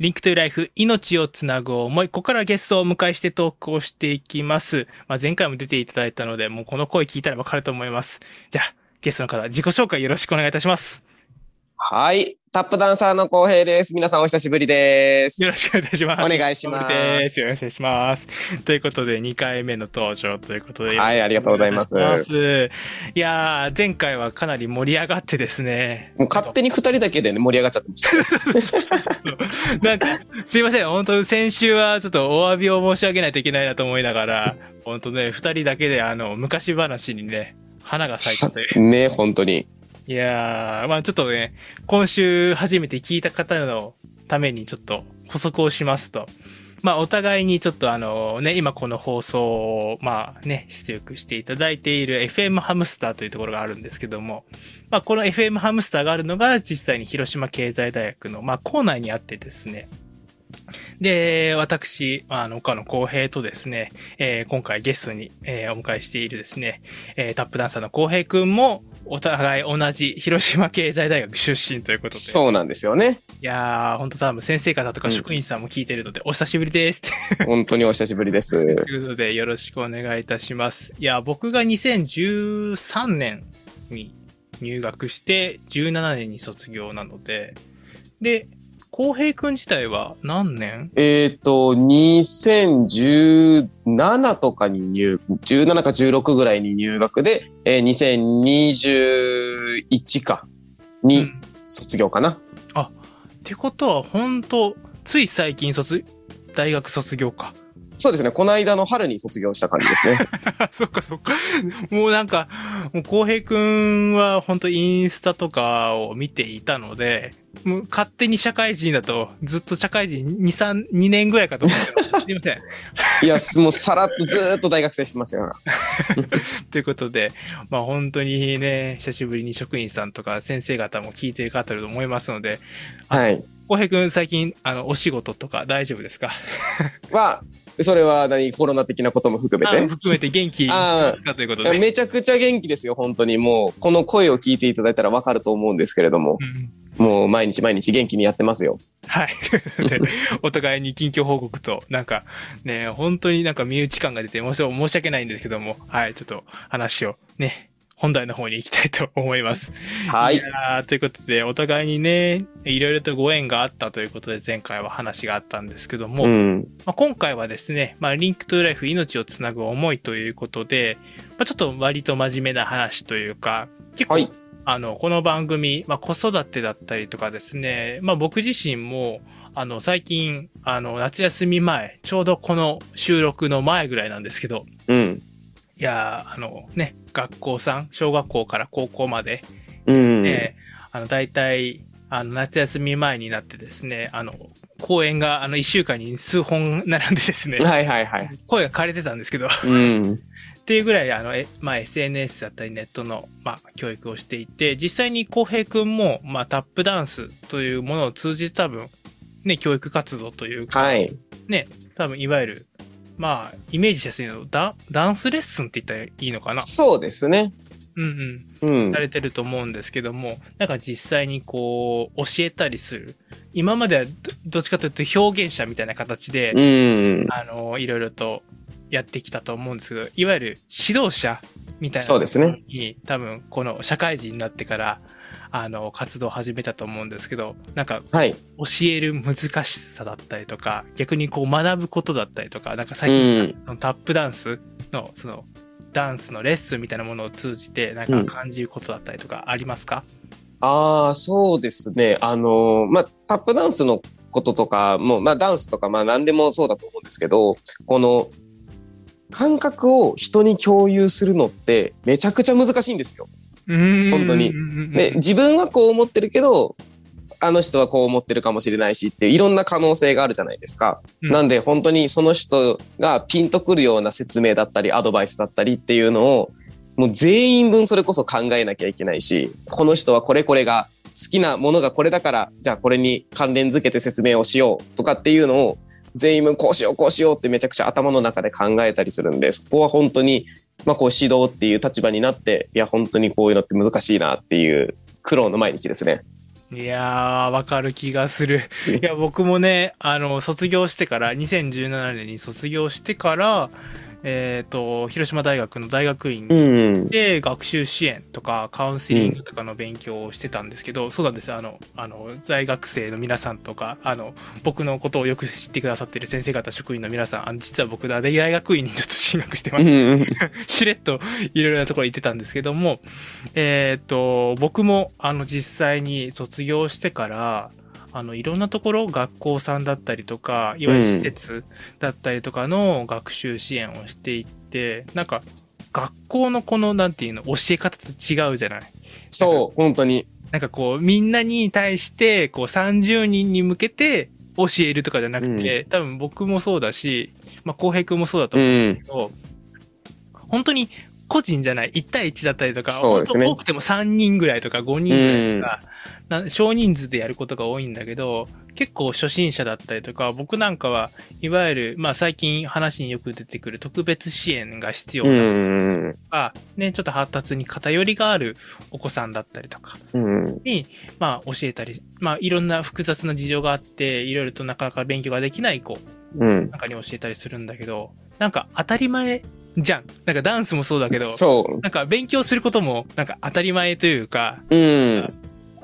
リンクトゥライフ、命をつなぐ思い。ここからゲストをお迎えしてトークをしていきます。まあ、前回も出ていただいたので、もうこの声聞いたらわかると思います。じゃあ、ゲストの方、自己紹介よろしくお願いいたします。はい。タップダンサーの浩平です。皆さんお久しぶりです。よろしくお願いします。お願いします。よろしくお願いします。ということで、2回目の登場ということで。はい、ありがとうございます。いやー、前回はかなり盛り上がってですね。もう勝手に2人だけでね、盛り上がっちゃってました。なんか、すいません。本当先週はちょっとお詫びを申し上げないといけないなと思いながら、本当ね、2人だけであの、昔話にね、花が咲いたという。ね、本当に。いやー、まあちょっとね、今週初めて聞いた方のためにちょっと補足をしますと、まあお互いにちょっとあのね、今この放送をまあね、出力していただいている FM ハムスターというところがあるんですけども、まあこの FM ハムスターがあるのが実際に広島経済大学のまあ校内にあってですね、で、私、あの、岡野公平とですね、えー、今回ゲストに、えー、お迎えしているですね、えー、タップダンサーの公平くんも、お互い同じ広島経済大学出身ということで。そうなんですよね。いやー、本当多分先生方とか職員さんも聞いてるので、うん、お久しぶりです 本当にお久しぶりです。ということで、よろしくお願いいたします。いや、僕が2013年に入学して、17年に卒業なので、で、浩平くん自体は何年？えっ、ー、と、2017とかに入、17か16ぐらいに入学で、えー、2021かに卒業かな。うん、あ、ってことは本当つい最近卒、大学卒業か。そうですね。この間の春に卒業した感じですね。そっかそっか。もうなんか、もう浩平くんは本当インスタとかを見ていたので、もう勝手に社会人だと、ずっと社会人2、3、2年ぐらいかと思ってすみません。いや、もうさらっとずっと大学生してますよ。ということで、まあ本当にね、久しぶりに職員さんとか先生方も聞いてる方いると思いますので、はい。浩平くん最近、あの、お仕事とか大丈夫ですか？は、それは何？コロナ的なことも含めて？含めて元気かということで。めちゃくちゃ元気ですよ、本当に。もう、この声を聞いていただいたらわかると思うんですけれども。うんもう毎日毎日元気にやってますよ。はい。お互いに近況報告と、なんかね、本当になんか身内感が出て、申し訳ないんですけども、はい、ちょっと話をね、本題の方に行きたいと思います。はい。いやということで、お互いにね、いろいろとご縁があったということで、前回は話があったんですけども、うん、まあ、今回はですね、まあ、リンクトゥライフ命をつなぐ思いということで、まあ、ちょっと割と真面目な話というか、結構、はいあの、この番組、まあ、子育てだったりとかですね、まあ、僕自身も、あの、最近、あの、夏休み前、ちょうどこの収録の前ぐらいなんですけど、うん。いやあのね、学校さん、小学校から高校までですね、うん、あの、大体、あの、夏休み前になってですね、あの、公演が、あの、一週間に数本並んでですね、はいはいはい。声が枯れてたんですけど、うん。っていうぐらい、あの、え、まあ、SNS だったりネットの、まあ、教育をしていて、実際に浩平くんも、まあ、タップダンスというものを通じて多分、ね、教育活動というか、はい。ね、多分、いわゆる、まあ、イメージしやすいのダ、ダンスレッスンって言ったらいいのかな？そうですね。うんうん。うん。されてると思うんですけども、なんか実際にこう、教えたりする。今まではどっちかというと表現者みたいな形で、うん。あの、いろいろとやってきたと思うんですけど、いわゆる指導者みたいな。そうですね。に、多分、この社会人になってから、あの、活動を始めたと思うんですけど、なんか、はい。教える難しさだったりとか、逆にこう学ぶことだったりとか、なんか最近、そのタップダンスの、その、ダンスのレッスンみたいなものを通じて、なんか感じることだったりとかありますか、うん、ああ、そうですね。あの、まあ、タップダンスのこととかも、まあ、ダンスとか、まあ、何でもそうだと思うんですけど、この、感覚を人に共有するのってめちゃくちゃ難しいんですよ。本当に。で、自分はこう思ってるけど、あの人はこう思ってるかもしれないしっていういろんな可能性があるじゃないですか。うん、なんで本当にその人がピンとくるような説明だったりアドバイスだったりっていうのをもう全員分それこそ考えなきゃいけないし、この人はこれこれが好きなものがこれだから、じゃあこれに関連づけて説明をしようとかっていうのを全員分こうしようこうしようってめちゃくちゃ頭の中で考えたりするんで、そこは本当に、まあこう指導っていう立場になって、いや本当にこういうのって難しいなっていう苦労の毎日ですね。いやー、わかる気がする。いや、僕もね、あの、卒業してから、2017年に卒業してから、えっ、と、広島大学の大学院うん。で学習支援とかカウンセリングとかの勉強をしてたんですけど、そうなんですよ。あの、あの、在学生の皆さんとか、あの、僕のことをよく知ってくださってる先生方、職員の皆さん、あの、実は僕、大学院にちょっと進学してまうして、ん。しれっといろいろなところ行ってたんですけども、えっ、と、僕も、あの、実際に卒業してから、あの、いろんなところ、学校さんだったりとか、いわゆる施設だったりとかの学習支援をしていって、なんか、学校のこの、なんていうの、教え方と違うじゃない？そう、本当に。なんかこう、みんなに対して、こう、30人に向けて教えるとかじゃなくて、多分僕もそうだし、まあ、浩平君もそうだとう思うんん。けど、本当に個人じゃない、1対1だったりとか、そうですね多くても3人ぐらいとか5人ぐらいとか、な少人数でやることが多いんだけど、結構初心者だったりとか、僕なんかは、いわゆる、まあ最近話によく出てくる特別支援が必要うなとん。か、ね、ちょっと発達に偏りがあるお子さんだったりとかうん。に、まあ教えたり、まあいろんな複雑な事情があって、いろいろとなかなか勉強ができない子うん。なんかに教えたりするんだけど、なんか当たり前じゃん。なんかダンスもそうだけど、そなんか勉強することもなんか当たり前というか、う。うん。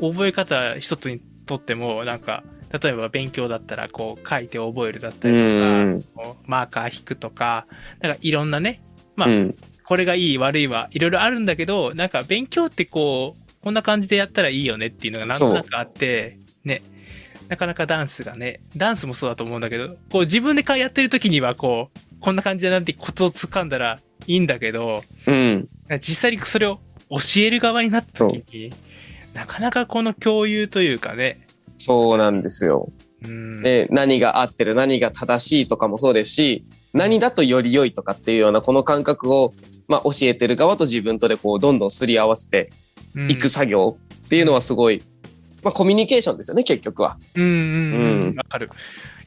覚え方一つにとっても、なんか、例えば勉強だったらこう書いて覚えるだったうりとか、ん。こうマーカー引くとか、なんかいろんなね、まあうん。これがいい悪いはいろいろあるんだけど、なんか勉強ってこう、こんな感じでやったらいいよねっていうのがなんとなくあって、ね。なかなかダンスがね、ダンスもそうだと思うんだけど、こう自分でやってる時にはこう、こんな感じでなんてコツを掴んだらいいんだけど、うん。実際にそれを教える側になった時に、なかなかこの共有というかね、そうなんですよ。うん、で、何が合ってる、何が正しいとかもそうですし、何だとより良いとかっていうようなこの感覚を、まあ、教えてる側と自分とでこう、どんどんすり合わせてうんいく作業っていうのはすごい、まあ、コミュニケーションですよね、結局は。うんうんううんん。わかる。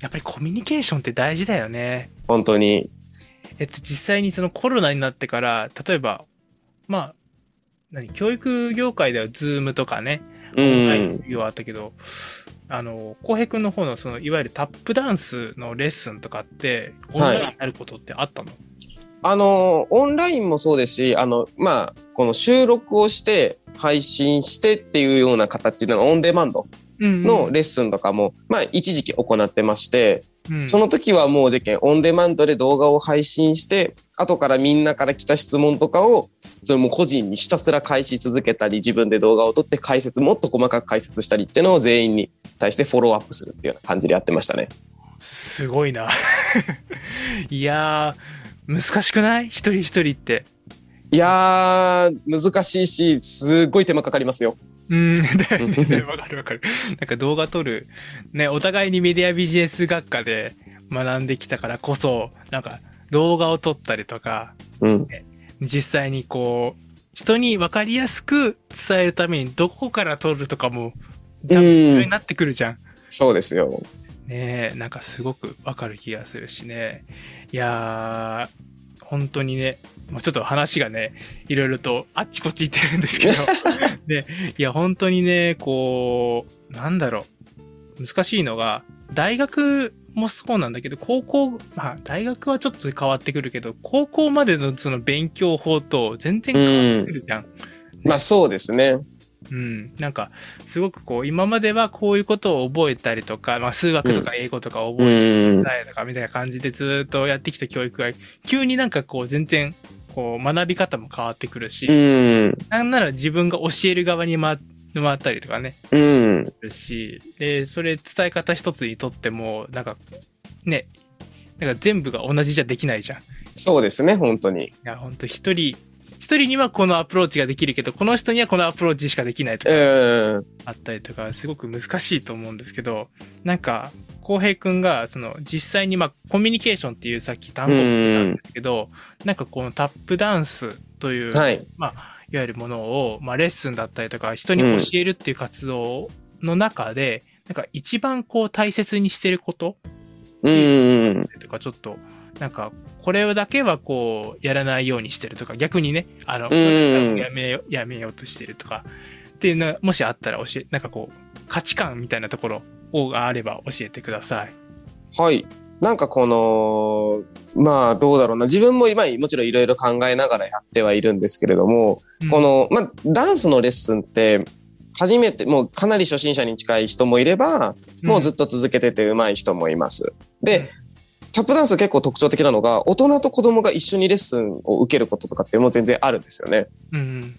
やっぱりコミュニケーションって大事だよね。本当に。えっと、実際にそのコロナになってから、例えば、まあ、何、教育業界ではズームとかね、うオンラインん。授業あったけど、あの、浩平君の方のその、いわゆるタップダンスのレッスンとかって、オンラインになることってあったの、あの、オンラインもそうですし、あの、まあ、この収録をして、配信してっていうような形でのオンデマンドうんのレッスンとかも、まあ、一時期行ってまして、うん、その時はもうじゃけんオンデマンドで動画を配信して、後からみんなから来た質問とかを、それも個人にひたすら返し続けたり、自分で動画を撮って解説、もっと細かく解説したりっていうのを全員に対してフォローアップするっていうような感じでやってましたね。すごいな。いやー、難しくない？一人一人って。いやー、難しいし、すっごい手間かかりますよ。うん、だよねわかるわかる。なんか動画撮る。ね、お互いにメディアビジネス学科で学んできたからこそ、なんか動画を撮ったりとか、うん。実際にこう、人に分かりやすく伝えるためにどこから撮るとかも、多分になってくるじゃん。そうですよ。ねえ、なんかすごくわかる気がするしね。いやー、本当にね、もうちょっと話がね、いろいろとあっちこっち行ってるんですけど、ね、いや本当にね、こう、なんだろう、難しいのが、大学もそうなんだけど、高校、まあ大学はちょっと変わってくるけど、高校までのその勉強法と全然変わってくるじゃん。まあそうですね。うん。なんか、すごくこう、今まではこういうことを覚えたりとか、まあ、数学とか英語とか覚うえてん。さえとかみたいな感じでずーっとやってきた教育が、急になんかこう、全然、こう、学び方も変わってくるし、うん。なんなら自分が教える側に回回ったりとかね、うん。するし、で、それ伝え方一つにとっても、なんか、ね、なんか全部が同じじゃできないじゃん。いそうですね、本当に。や、ほんと一人、一人にはこのアプローチができるけど、この人にはこのアプローチしかできないとかうん。あったりとか、すごく難しいと思うんですけど、なんか、浩平くんが、その、実際に、まあ、コミュニケーションっていうさっき単語を言ったんですけど、なんかこのタップダンスという、はい。いわゆるものを、まあ、レッスンだったりとか、人に教えるっていう活動の中で、なんか一番こう大切にしてることうんうん。とか、ちょっと、なんか、これだけはこう、やらないようにしてるとか、逆にね、あの、やめよう、やめようとしてるとか、っていうのが、もしあったら教え、なんかこう、価値観みたいなところをがあれば教えてください。はい。なんかこの、まあどうだろうな。自分も今もちろんいろいろ考えながらやってはいるんですけれども、うんこ、の、まあダンスのレッスンって、初めて、もうかなり初心者に近い人もいれば、もうずっと続けてて上手い人もいます。で、タップダンス結構特徴的なのが、大人と子供が一緒にレッスンを受けることとかってもう全然あるんですよね。うん、うん。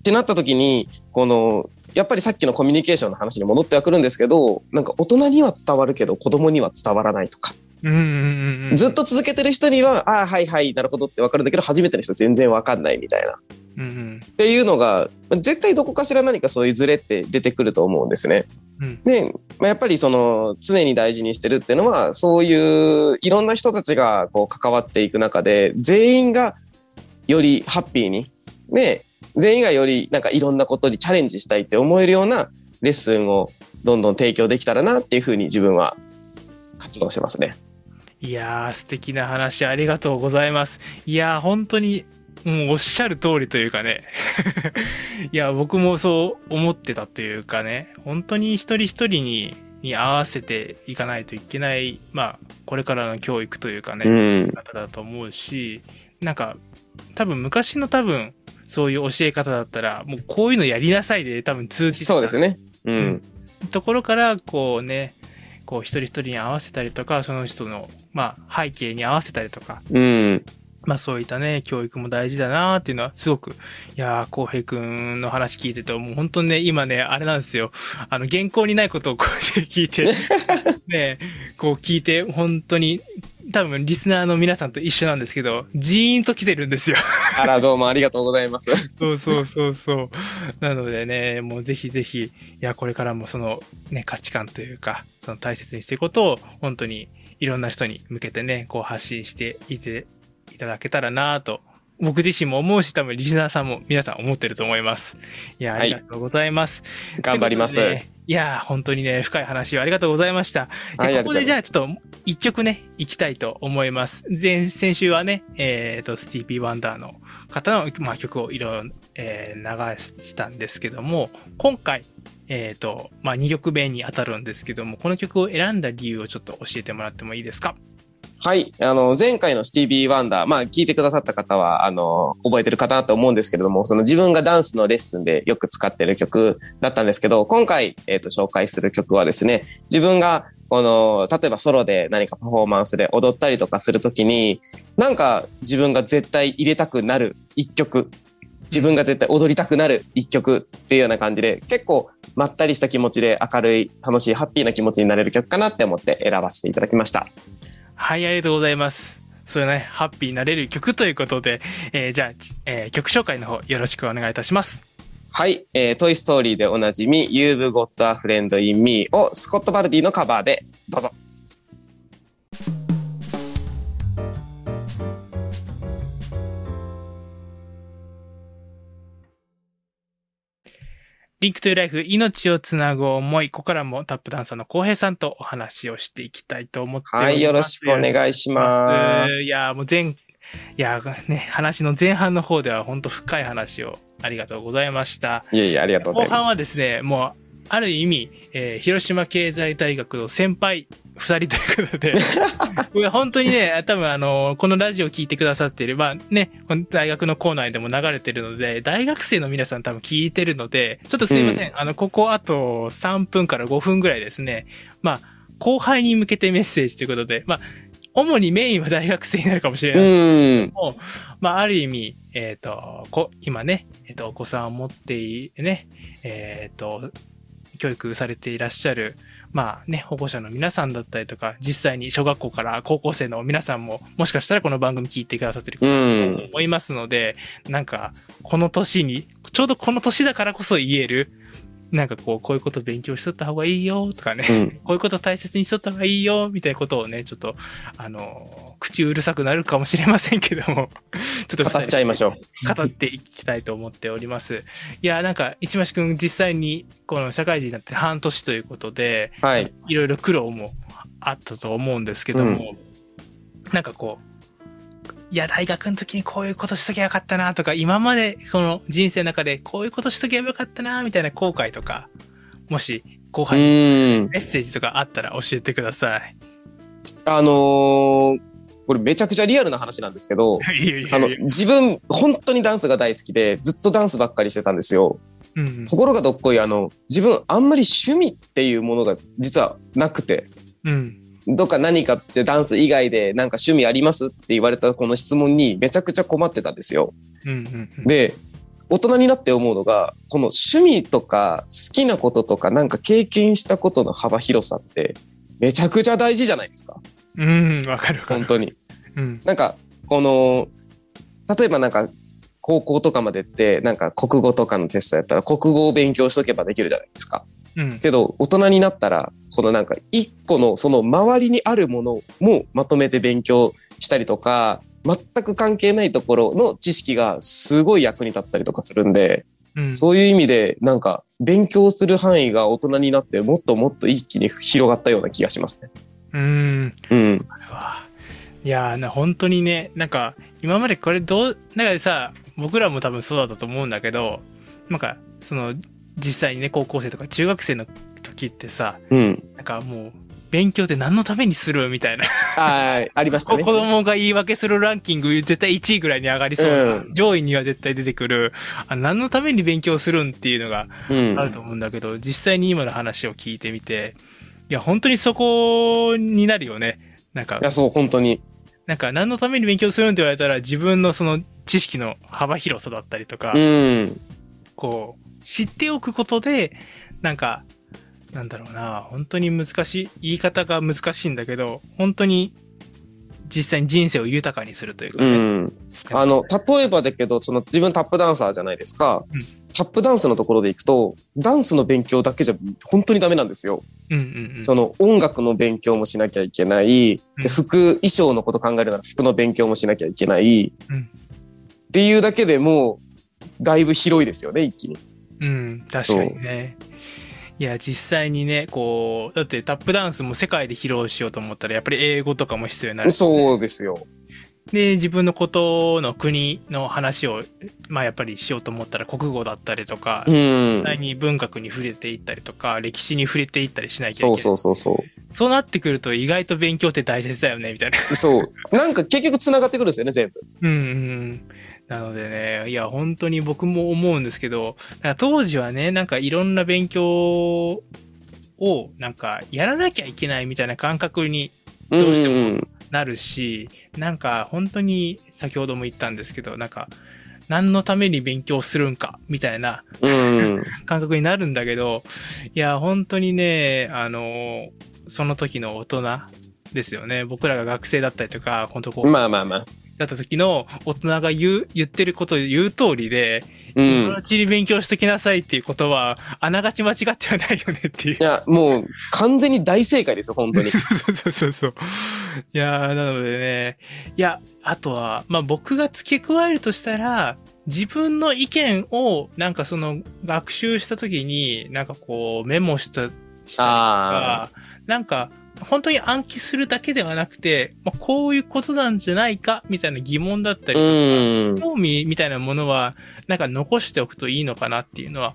ってなった時に、この、やっぱりさっきのコミュニケーションの話に戻ってはくるんですけど、なんか大人には伝わるけど子供には伝わらないとか、うん、うん、うんうん。ずっと続けてる人には、ああ、はいはい、なるほどってわかるんだけど、初めての人全然わかんないみたいな。うん、うん。っていうのが、まあ絶対どこかしら何かそういうズレって出てくると思うんですね。うんで、まあ、やっぱりその常に大事にしてるっていうのは、そういういろんな人たちがこう関わっていく中で、全員がよりハッピーに、で、全員がよりなんかいろんなことにチャレンジしたいって思えるようなレッスンをどんどん提供できたらなっていうふうに自分は活動してますね。いやー、素敵な話ありがとうございます。いやー、本当に、もうおっしゃる通りというかね。いや、僕もそう思ってたというかね、本当に一人一人に、に合わせていかないといけない、まあ、これからの教育というかね、うん。方だと思うし、なんか、多分昔の多分、そういう教え方だったら、もうこういうのやりなさいで多分通じてたそうですね。うん。ところから、こうね、こう一人一人に合わせたりとか、その人の、まあ、背景に合わせたりとか、うん。まあそういったね、教育も大事だなっていうのは、すごく、いやー、浩平くんの話聞いてて、もう本当にね、今ね、あれなんですよ。あの、原稿にないことをこうやって聞いて、ね、こう聞いて、本当に、多分リスナーの皆さんと一緒なんですけど、ジーンと来てるんですよ。あら、どうもありがとうございます。そうそうそうそう。なのでね、もうぜひぜひ、いや、これからもそのね、価値観というか、その大切にしていくことを、本当にいろんな人に向けてね、こう発信していていただけたらなと、僕自身も思うし、多分リスナーさんも皆さん思ってると思います。いや、ありがとうございます。頑張ります。といやー、本当にね、深い話をありがとうございました。はいでここでじゃああちょっと一曲ね、行きたいと思います。前、先週はね、えっ、と、スティービー・ワンダーの方の、まあ、曲をいろいろ、えー流したんですけども、今回、えっ、と、まあ、2曲目に当たるんですけども、この曲を選んだ理由をちょっと教えてもらってもいいですか？はい。あの、前回のスティービー・ワンダー、まあ、聞いてくださった方は、あの、覚えてるかなと思うんですけれども、その自分がダンスのレッスンでよく使ってる曲だったんですけど、今回、えっ、と、紹介する曲はですね、自分が、この、例えばソロで何かパフォーマンスで踊ったりとかするときに、なんか自分が絶対入れたくなる一曲、自分が絶対踊りたくなる一曲っていうような感じで、結構まったりした気持ちで明るい、楽しい、ハッピーな気持ちになれる曲かなって思って選ばせていただきました。はい、ありがとうございます。それね、ハッピーになれる曲ということで、えーじゃあ、えー曲紹介の方よろしくお願いいたします。はい、えー、トイストーリーでおなじみ、You've Got a Friend in Me をスコット・バルディのカバーで、どうぞ。リンクトゥライフ、命をつなぐ思い、ここからもタップダンサーの浩平さんとお話をしていきたいと思っております。はい、よろしくお願いします。いやー、もう前、いやーね、話の前半の方では本当深い話をありがとうございました。いえいえ、ありがとうござ後半います。はですね、もう、ある意味、えー広島経済大学の先輩二人ということで、これ本当にね、多分あの、このラジオ聞いてくださっていれば、ね、大学の校内でも流れてるので、大学生の皆さん多分聞いてるので、ちょっとすいません、あの、ここあと3分から5分ぐらいですね、まあ、後輩に向けてメッセージということで、まあ、主にメインは大学生になるかもしれない。うん。まあ、ある意味、えっ、と、こ、今ね、えっ、と、お子さんを持ってい、ね、えっ、と、教育されていらっしゃる、まあね、保護者の皆さんだったりとか、実際に小学校から高校生の皆さんも、もしかしたらこの番組聞いてくださってる方うもん。思いますので、なんか、この年に、ちょうどこの年だからこそ言える、なんかこう、こういうこと勉強しとった方がいいよ、とかね、うん。こういうこと大切にしとった方がいいよ、みたいなことをね、ちょっと、あの、口うるさくなるかもしれませんけども、ちょっと語っちゃいましょう。語っていきたいと思っております。いや、なんか、市橋くん実際に、この社会人になって半年ということで、はい。いろいろ苦労もあったと思うんですけども、なんかこう、いや、大学の時にこういうことしときゃよかったなとか、今までこの人生の中でこういうことしときゃよかったなみたいな後悔とか、もし後う輩に。メッセージとかあったら教えてください。あのーこれめちゃくちゃリアルな話なんですけど、いやいあの自分、本当にダンスが大好きで、ずっとダンスばっかりしてたんですよ。うんところがどっこい、あの、自分、あんまり趣味っていうものが実はなくて、うん。どっか何かってダンス以外でなんか趣味ありますって言われたこの質問にめちゃくちゃ困ってたんですよ。うん。うんうん。で、大人になって思うのが、この趣味とか好きなこととかなんか経験したことの幅広さってめちゃくちゃ大事じゃないですか。うん、わかるわかる。本当に。うん。なんか、この、例えばなんか、高校とかまでって、なんか国語とかのテストやったら国語を勉強しとけばできるじゃないですか。うん。けど、大人になったら、このなんか一個のその周りにあるものもまとめて勉強したりとか、全く関係ないところの知識がすごい役に立ったりとかするんで、うん。そういう意味でなんか勉強する範囲が大人になってもっともっと一気に広がったような気がしますね。うん。うん。いやーな、本当にね、なんか、今までこれどう、なんかさ、僕らも多分そうだったと思うんだけど、なんか、その、実際にね、高校生とか中学生の時ってさ、うん。なんかもう、勉強って何のためにするみたいな。ああ、ありました子ね。供が言い訳するランキング絶対1位ぐらいに上がりそうな、うん上位には絶対出てくる、あ何のために勉強するんっていうのがうんあると思うんだけど、実際に今の話を聞いてみて、いや、本当にそこになるよね。なんかい、や、そう、本当に。なんか何のために勉強するんって言われたら自分のその知識の幅広さだったりとか、うん。こう、知っておくことで、なんか、なんだろうな、本当に難しい、言い方が難しいんだけど、本当に実際に人生を豊かにするというかね。うん。あの、例えばだけど、その自分タップダンサーじゃないですか。うんタップダンスのところで行くと、ダンスの勉強だけじゃ本当にダメなんですよ。うんうんうん。その音楽の勉強もしなきゃいけない。うんで、服、衣装のこと考えるなら服の勉強もしなきゃいけない。うんっていうだけでもう、だいぶ広いですよね、一気に。うん、確かにね。いや、実際にね、こう、だってタップダンスも世界で披露しようと思ったら、やっぱり英語とかも必要になる。そうですよ。で、自分のことの国の話を、まあやっぱりしようと思ったら国語だったりとか、うん実。際に文学に触れていったりとか、歴史に触れていったりしなきゃいけない。そうそうそうそう。そうなってくると意外と勉強って大切だよね、みたいな。そう。なんか結局繋がってくるんですよね、全部。うんうんうん。なのでね、いや、本当に僕も思うんですけど、なんか当時はね、なんかいろんな勉強を、なんかやらなきゃいけないみたいな感覚にどうしてもんなるし、なんか本当に先ほども言ったんですけど、なんか何のために勉強するんかみたいなうん。感覚になるんだけど、いや、本当にね、あの、その時の大人ですよね。僕らが学生だったりとか、本当こう、まあまあまあ。だった時の大人が言う、言ってることを言う通りで、う今のん。うちに勉強しときなさいっていうことは、あながち間違ってはないよねっていうい。や、もう完全に大正解ですよ、本当に。そうそうそう。いやー、なのでね。いや、あとは、まあ僕が付け加えるとしたら、自分の意見を、なんかその、学習した時に、なんかこう、メモした、したりとあか、なんか、本当に暗記するだけではなくて、まあ、こういうことなんじゃないか、みたいな疑問だったりうん。興味みたいなものは、なんか残しておくといいのかなっていうのは、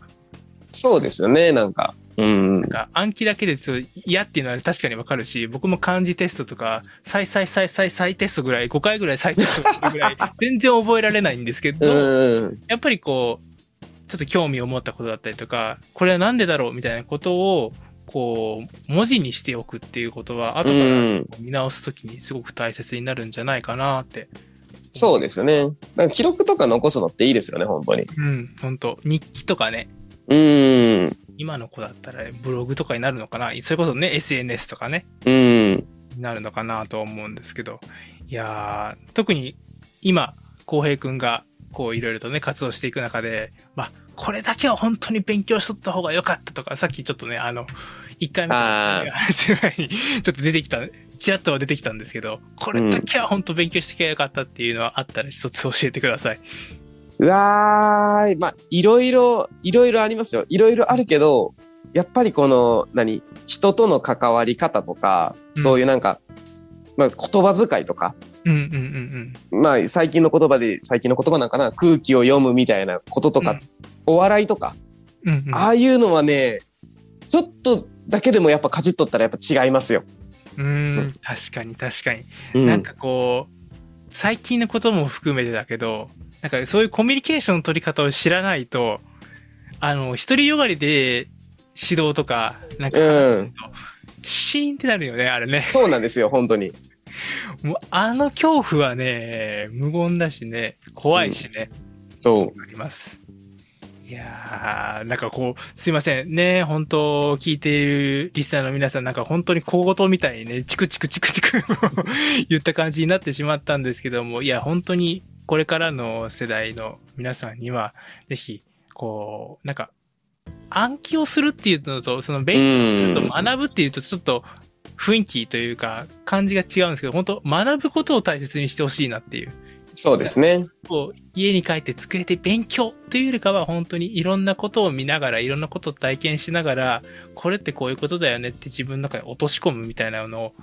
そうですよね、なんか。うんなん。か暗記だけです嫌っていうのは確かにわかるし、僕も漢字テストとか、再再再再再テストぐらい、5回ぐらい再テストするぐらい、全然覚えられないんですけど、うん。やっぱりこう、ちょっと興味を持ったことだったりとか、これはなんでだろうみたいなことを、こう、文字にしておくっていうことは、後うからん。見直すときにすごく大切になるんじゃないかなって。そうですよね。なんか記録とか残すのっていいですよね、本当に。うん、本当日記とかね、うん。今の子だったらブログとかになるのかなそれこそね、SNS とかね、うん。になるのかなと思うんですけど。いやー、特に今、浩平くんが、こういろいろとね、活動していく中で、まあ、これだけは本当に勉強しとった方が良かったとか、さっきちょっとね、あの、一回目あー話に、ちょっと出てきた、ちらっとは出てきたんですけど、これだけは本当勉強してきゃよかったっていうのはあったら一つ教えてください。うわーい。まあ、いろいろ、いろいろありますよ。いろいろあるけど、やっぱりこの、何人との関わり方とか、うんそういうなんか、まあ言葉遣いとか、うんうんうんうん。まあ最近の言葉で、最近の言葉なんかな、空気を読むみたいなこととか、うんお笑いとか、うんうん。ああいうのはね、ちょっとだけでもやっぱかじっとったらやっぱ違いますよ。うーん、確かに確かに。うんなんかこう、最近のことも含めてだけど、なんかそういうコミュニケーションの取り方を知らないと、あの、一人よがりで指導とか、なんか、うん。シーンってなるよね、あれね。そうなんですよ、本当に。もうあの恐怖はね、無言だしね、怖いしね、そう。あります。いやー、なんかこう、すいませんね、本当聞いているリスナーの皆さん、なんか本当に小言みたいにね、チクチクチクチク言った感じになってしまったんですけども、いや、本当にこれからの世代の皆さんには、ぜひ、こう、なんか、暗記をするっていうのと、その勉強すると学ぶっていうと、ちょっと雰囲気というか、感じが違うんですけど、本当学ぶことを大切にしてほしいなっていう。そうですね。こう、家に帰って机で勉強というよりかは本当にいろんなことを見ながら、いろんなことを体験しながら、これってこういうことだよねって自分の中に落とし込むみたいなのを、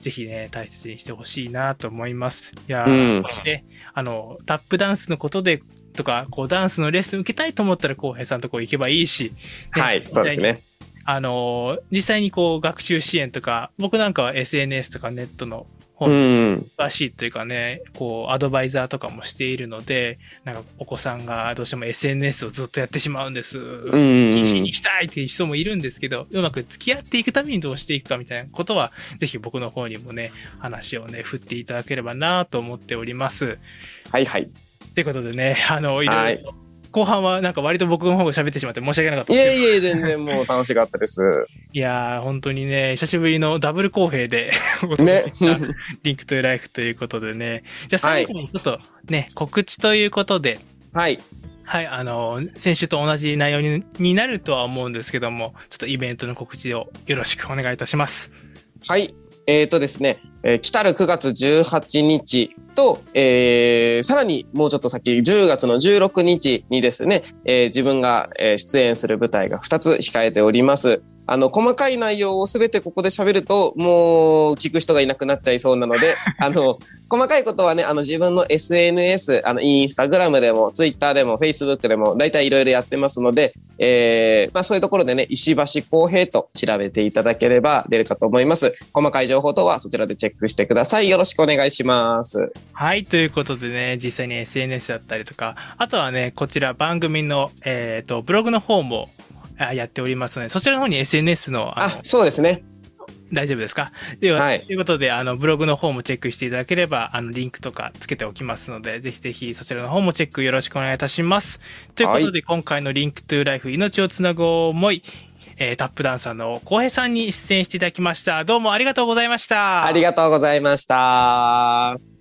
ぜひね、大切にしてほしいなと思います。いやー、うんね、あの、タップダンスのことで、とか、こう、ダンスのレッスン受けたいと思ったら、こうへいさんのとこ行けばいいし、はい、そうですね。あの、実際にこう、学習支援とか、僕なんかは SNS とかネットの。詳しいというかね、こう、アドバイザーとかもしているので、なんかお子さんがどうしても SNS をずっとやってしまうんです。うん。にしたいっていう人もいるんですけど、うまく付き合っていくためにどうしていくかみたいなことは、ぜひ僕の方にもね、話をね、振っていただければなと思っております。はいはい。ということでね、あの、いろはいいろ、後半はなんか割と僕の方が喋ってしまって申し訳なかったいんですけどえいえ、全然もう楽しかったです。いやー、本当にね、久しぶりのダブル公平でねリンクトゥライフということでね。じゃあ最後にちょっとね、告知ということで、はい。はい、あの、先週と同じ内容にになるとは思うんですけども、ちょっとイベントの告知をよろしくお願いいたします。はい。えーとですね、えー来たる9月18日と、えーさらにもうちょっと先、10月の16日にですね、えー自分が、えー出演する舞台が2つ控えております。あの、細かい内容をすべてここで喋ると、もう聞く人がいなくなっちゃいそうなので、あの、細かいことはね、あの自分の SNS、あの、インスタグラムでも、ツイッターでも、フェイスブックでも、大体いろいろやってますので、えーまあそういうところでね、石橋公平と調べていただければ出るかと思います。細かい情報等はそちらでチェックしてください。よろしくお願いします。はい、ということでね、実際に SNS だったりとか、あとはね、こちら番組の、えっ、と、ブログの方もあやっておりますので、そちらの方に SNS の、ああの、そうですね。大丈夫ですか？では、はいということで、あの、ブログの方もチェックしていただければ、あの、リンクとかつけておきますので、ぜひぜひそちらの方もチェックよろしくお願いいたします。ということで、今回の Link to Life 命をつなぐ思い、えー、タップダンサーの浩平さんに出演していただきました。どうもありがとうございました。ありがとうございました。